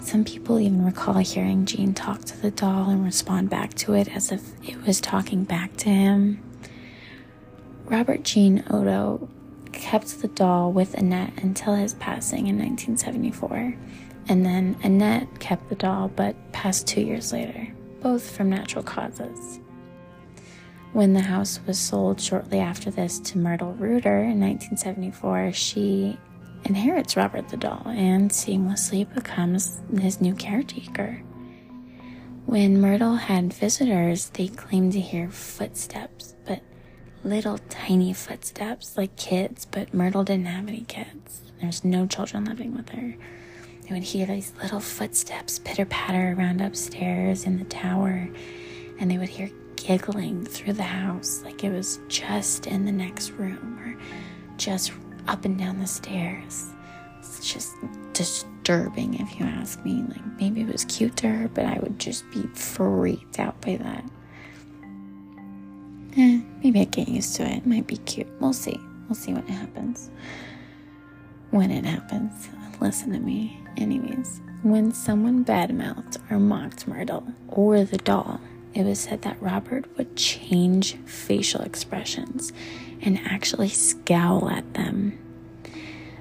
Some people even recall hearing Gene talk to the doll and respond back to it as if it was talking back to him. Robert Gene Otto kept the doll with Annette until his passing in 1974, and then Annette kept the doll but passed two years later, both from natural causes. When the house was sold shortly after this to Myrtle Reuter in 1974, she inherits Robert the doll and seamlessly becomes his new caretaker. When Myrtle had visitors, they claimed to hear footsteps, but little tiny footsteps like kids, but Myrtle didn't have any kids. There's no children living with her. They would hear these little footsteps pitter patter around upstairs in the tower, and they would hear giggling through the house like it was just in the next room or just up and down the stairs. It's just disturbing if you ask me. Like maybe it was cute to her, but I would just be freaked out by that. Eh, maybe I get used to it. It might be cute. We'll see. We'll see what happens. When it happens. Listen to me. Anyways, when someone badmouthed or mocked Myrtle or the doll, it was said that Robert would change facial expressions and actually scowl at them.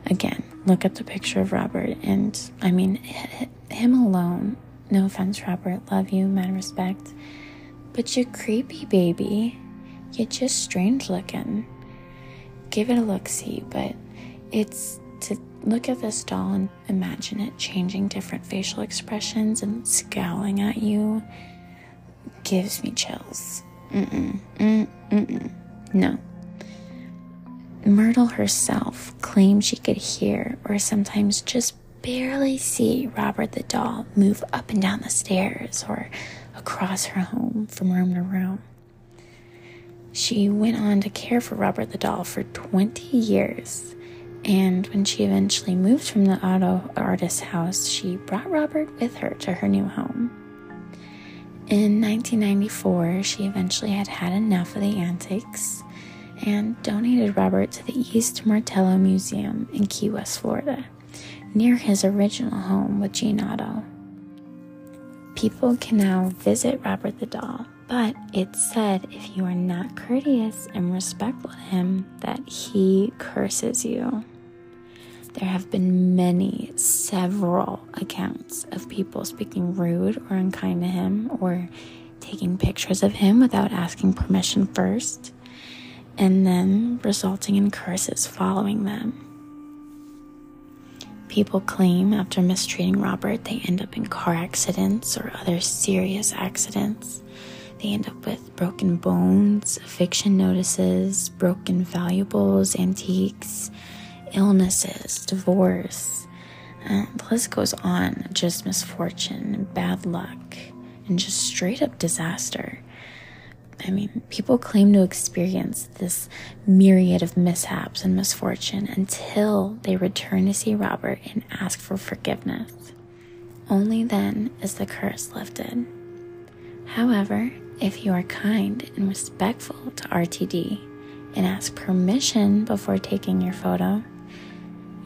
Again, look at the picture of Robert, and I mean, him alone. No offense, Robert, love you, mad respect. But you're creepy, baby. You're just strange looking. Give it a look see, but it's to look at this doll and imagine it changing different facial expressions and scowling at you gives me chills. Mm-mm, mm, mm-mm. No. Myrtle herself claimed she could hear or sometimes just barely see Robert the doll move up and down the stairs or across her home from room to room. She went on to care for Robert the doll for 20 years, and when she eventually moved from the Otto artist's house, she brought Robert with her to her new home. In 1994, she eventually had had enough of the antics and donated Robert to the East Martello Museum in Key West, Florida, near his original home with Gene Otto. People can now visit Robert the doll, but it's said if you are not courteous and respectful to him, that he curses you. There have been many, several accounts of people speaking rude or unkind to him or taking pictures of him without asking permission first and then resulting in curses following them. People claim after mistreating Robert, they end up in car accidents or other serious accidents. They end up with broken bones, eviction notices, broken valuables, antiques, illnesses, divorce. And the list goes on just misfortune bad luck and just straight up disaster. I mean, people claim to experience this myriad of mishaps and misfortune until they return to see Robert and ask for forgiveness. Only then is the curse lifted. However, if you are kind and respectful to RTD and ask permission before taking your photo,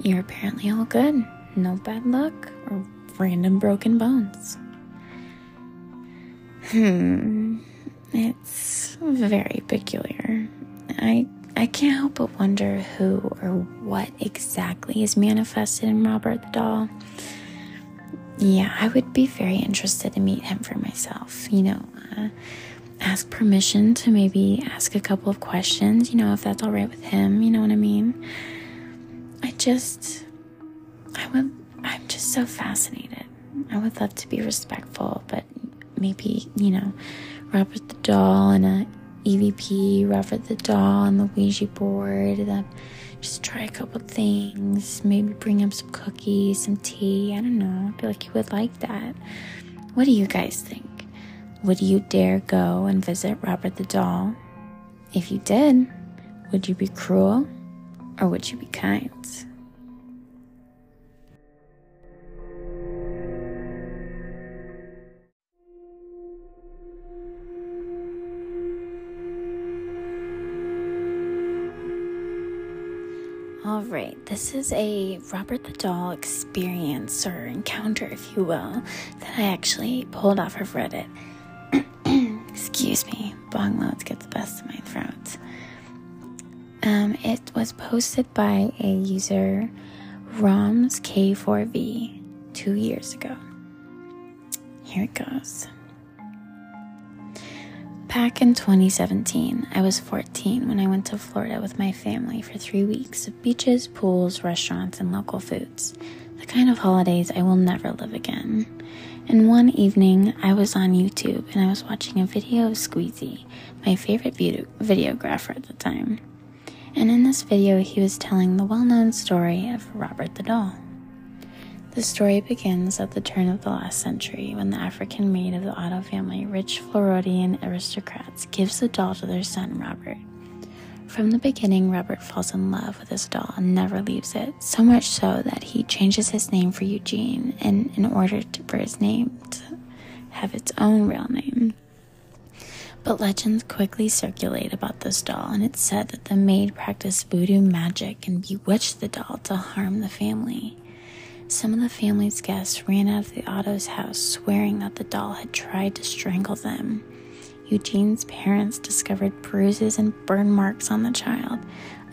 you're apparently all good. No bad luck or random broken bones. Hmm, it's very peculiar. I I can't help but wonder who or what exactly is manifested in Robert the doll. Yeah, I would be very interested to meet him for myself. You know, uh, ask permission to maybe ask a couple of questions, you know, if that's all right with him, you know what I mean? I just, I would, I'm just so fascinated. I would love to be respectful, but maybe, you know, Robert the doll and a EVP, Robert the doll and the Ouija board, then just try a couple things, maybe bring him some cookies, some tea. I don't know. I feel like he would like that. What do you guys think? Would you dare go and visit Robert the doll? If you did, would you be cruel or would you be kind? Right, this is a Robert the Doll experience or encounter, if you will, that I actually pulled off of Reddit. Excuse me, bong loads get the best of my throat. Um, it was posted by a user, RomsK4V, two years ago. Here it goes. Back in 2017, I was 14 when I went to Florida with my family for three weeks of beaches, pools, restaurants, and local foods. The kind of holidays I will never live again. And one evening, I was on YouTube and I was watching a video of Squeezie, my favorite video- videographer at the time. And in this video, he was telling the well known story of Robert the Doll. The story begins at the turn of the last century when the African maid of the Otto family, rich Floridian aristocrats, gives the doll to their son Robert. From the beginning, Robert falls in love with his doll and never leaves it, so much so that he changes his name for Eugene in, in order to, for his name to have its own real name. But legends quickly circulate about this doll, and it's said that the maid practiced voodoo magic and bewitched the doll to harm the family. Some of the family's guests ran out of the Otto's house swearing that the doll had tried to strangle them. Eugene's parents discovered bruises and burn marks on the child,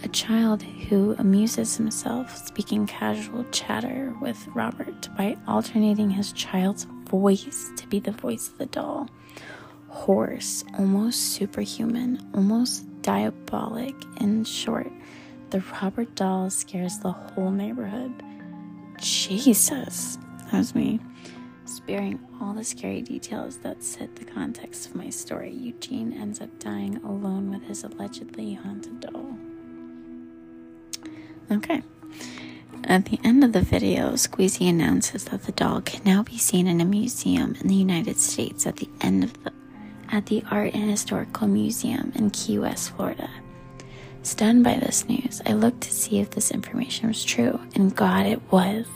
a child who amuses himself speaking casual chatter with Robert by alternating his child's voice to be the voice of the doll. Hoarse, almost superhuman, almost diabolic. In short, the Robert doll scares the whole neighborhood. Jesus, that was me. Sparing all the scary details that set the context of my story, Eugene ends up dying alone with his allegedly haunted doll. Okay. At the end of the video, Squeezie announces that the doll can now be seen in a museum in the United States at the end of the at the Art and Historical Museum in Key West, Florida. Stunned by this news, I looked to see if this information was true, and God, it was.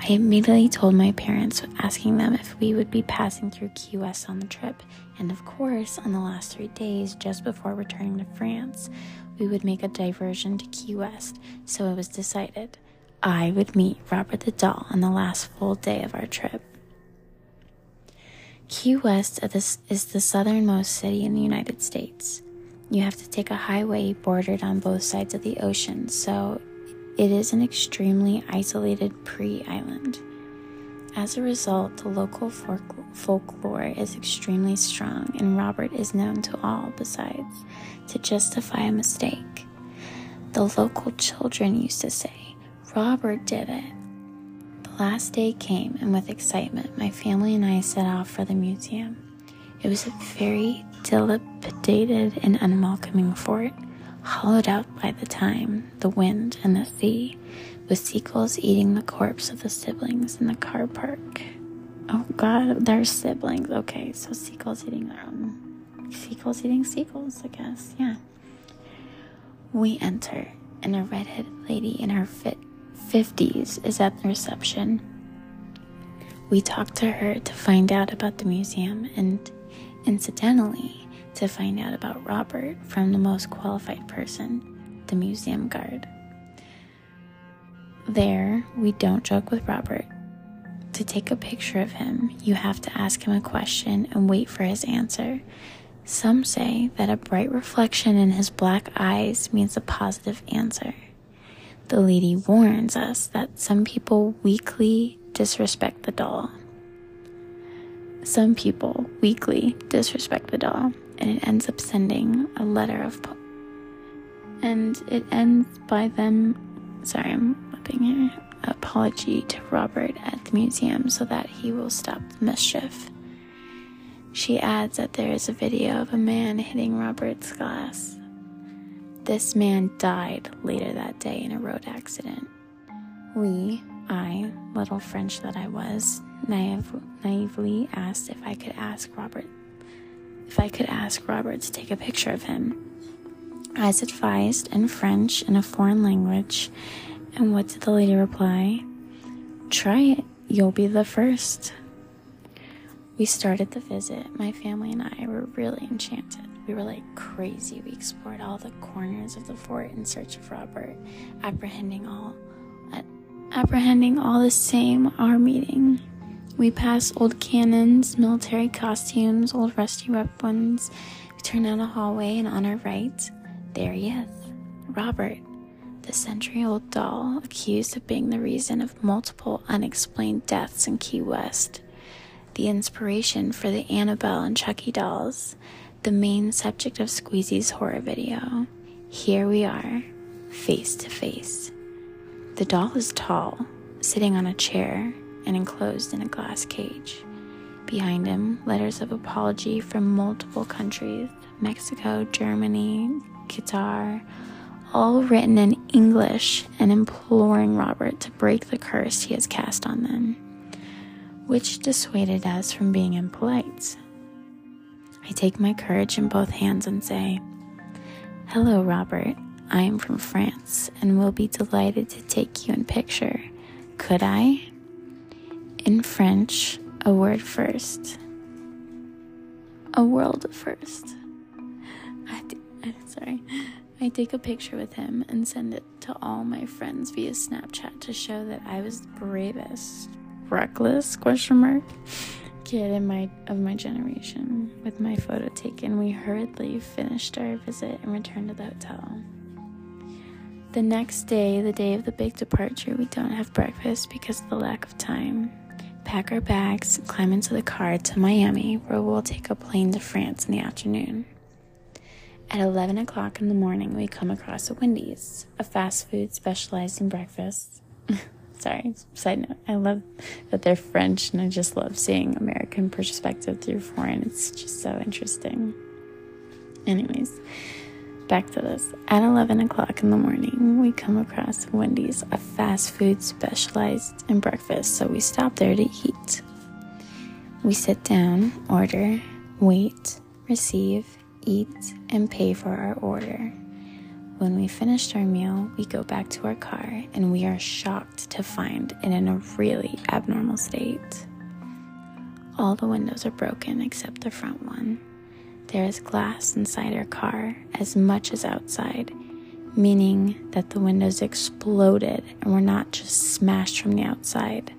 I immediately told my parents, asking them if we would be passing through Key West on the trip, and of course, on the last three days, just before returning to France, we would make a diversion to Key West, so it was decided. I would meet Robert the Doll on the last full day of our trip. Key West is the southernmost city in the United States. You have to take a highway bordered on both sides of the ocean, so it is an extremely isolated pre island. As a result, the local folklore is extremely strong, and Robert is known to all besides to justify a mistake. The local children used to say, Robert did it. The last day came, and with excitement, my family and I set off for the museum. It was a very dilapidated and unwelcoming fort, hollowed out by the time, the wind, and the sea, with seagulls eating the corpse of the siblings in the car park. Oh god, they're siblings. Okay, so seagulls eating their own. Seagulls eating seagulls, I guess. Yeah. We enter, and a redheaded lady in her fit 50s is at the reception. We talk to her to find out about the museum, and incidentally, to find out about Robert from the most qualified person, the museum guard. There, we don't joke with Robert. To take a picture of him, you have to ask him a question and wait for his answer. Some say that a bright reflection in his black eyes means a positive answer. The lady warns us that some people weakly disrespect the doll. Some people weakly disrespect the doll, and it ends up sending a letter of. Po- and it ends by them. Sorry, I'm flipping here. Apology to Robert at the museum so that he will stop the mischief. She adds that there is a video of a man hitting Robert's glass. This man died later that day in a road accident. We, I, little French that I was, naive, naively asked if I could ask Robert if I could ask Robert to take a picture of him. As advised in French in a foreign language, and what did the lady reply? Try it, you'll be the first. We started the visit. My family and I were really enchanted. We were like crazy. We explored all the corners of the fort in search of Robert, apprehending all uh, apprehending all the same our meeting. We pass old cannons, military costumes, old rusty weapons. We turn down a hallway, and on our right, there he is, Robert, the century old doll accused of being the reason of multiple unexplained deaths in Key West, the inspiration for the Annabelle and Chucky dolls, the main subject of Squeezie's horror video. Here we are, face to face. The doll is tall, sitting on a chair and enclosed in a glass cage. Behind him, letters of apology from multiple countries Mexico, Germany, Qatar, all written in English and imploring Robert to break the curse he has cast on them, which dissuaded us from being impolite. I take my courage in both hands and say, Hello, Robert. I am from France and will be delighted to take you in picture. Could I? In French, a word first. A world first. I d- I'm sorry. I take a picture with him and send it to all my friends via Snapchat to show that I was the bravest, reckless question mark kid in my of my generation. With my photo taken, we hurriedly finished our visit and returned to the hotel. The next day, the day of the big departure, we don't have breakfast because of the lack of time. Pack our bags climb into the car to Miami, where we'll take a plane to France in the afternoon. At 11 o'clock in the morning, we come across a Wendy's, a fast food specialized in breakfast. Sorry, side note. I love that they're French, and I just love seeing American perspective through foreign. It's just so interesting. Anyways, back to this. At 11 o'clock in the morning, we come across Wendy's, a fast food specialized in breakfast, so we stop there to eat. We sit down, order, wait, receive, eat, and pay for our order. When we finished our meal, we go back to our car and we are shocked to find it in a really abnormal state. All the windows are broken except the front one. There is glass inside our car as much as outside, meaning that the windows exploded and were not just smashed from the outside.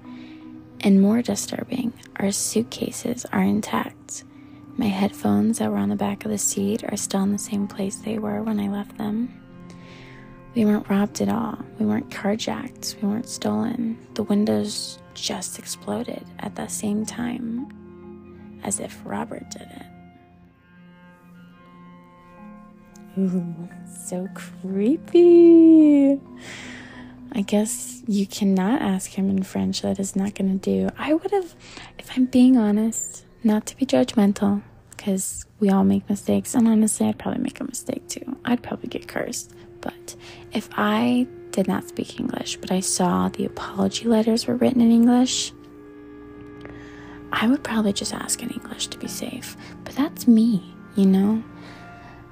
And more disturbing, our suitcases are intact. My headphones that were on the back of the seat are still in the same place they were when I left them. We weren't robbed at all. We weren't carjacked. We weren't stolen. The windows just exploded at the same time as if Robert did it. So creepy. I guess you cannot ask him in French. That is not going to do. I would have, if I'm being honest, not to be judgmental, because we all make mistakes. And honestly, I'd probably make a mistake too. I'd probably get cursed. But if I did not speak English, but I saw the apology letters were written in English, I would probably just ask in English to be safe. But that's me, you know?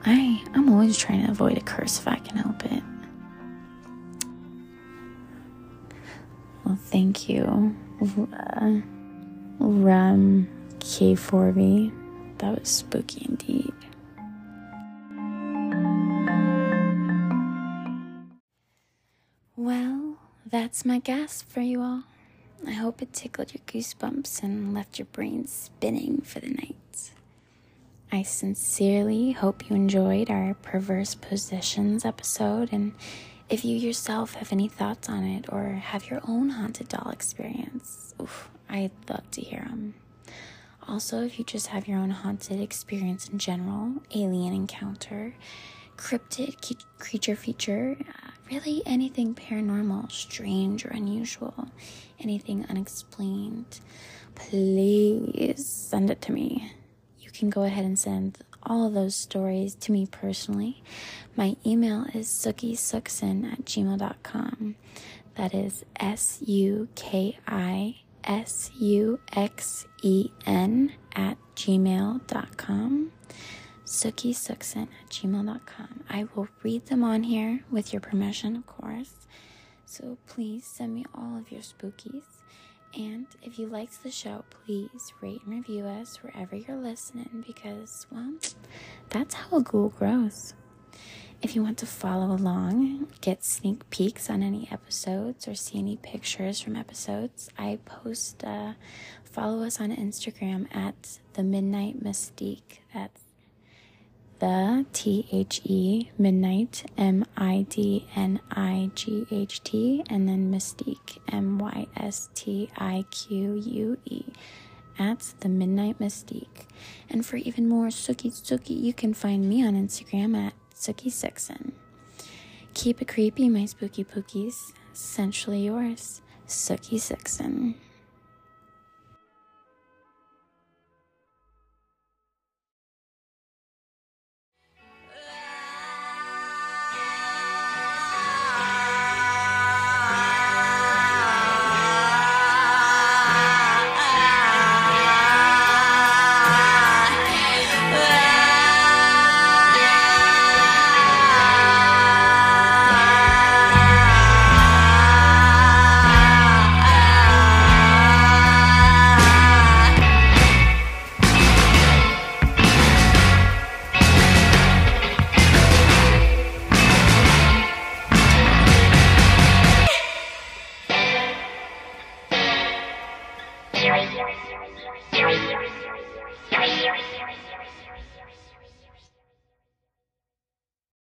I I'm always trying to avoid a curse if I can help it. Well, thank you, uh, K4V. That was spooky indeed. Well, that's my gasp for you all. I hope it tickled your goosebumps and left your brain spinning for the night. I sincerely hope you enjoyed our perverse possessions episode, and if you yourself have any thoughts on it or have your own haunted doll experience, oof, I'd love to hear them. Also, if you just have your own haunted experience in general, alien encounter, cryptid creature feature, uh, really anything paranormal, strange, or unusual, anything unexplained, please send it to me. Can go ahead and send all of those stories to me personally. My email is sukisuxen at gmail.com. That is S U K I S U X E N at gmail.com. sukisuxen at gmail.com. I will read them on here with your permission, of course. So please send me all of your spookies. And if you liked the show, please rate and review us wherever you're listening because, well, that's how a ghoul grows. If you want to follow along, get sneak peeks on any episodes, or see any pictures from episodes, I post, uh, follow us on Instagram at The Midnight Mystique. That's the T H E Midnight M I D N I G H T and then Mystique M Y S T I Q U E at the Midnight Mystique. And for even more Suki Suki, you can find me on Instagram at Suki Suxen. Keep it creepy, my spooky pookies. Essentially yours, Suki Suxen.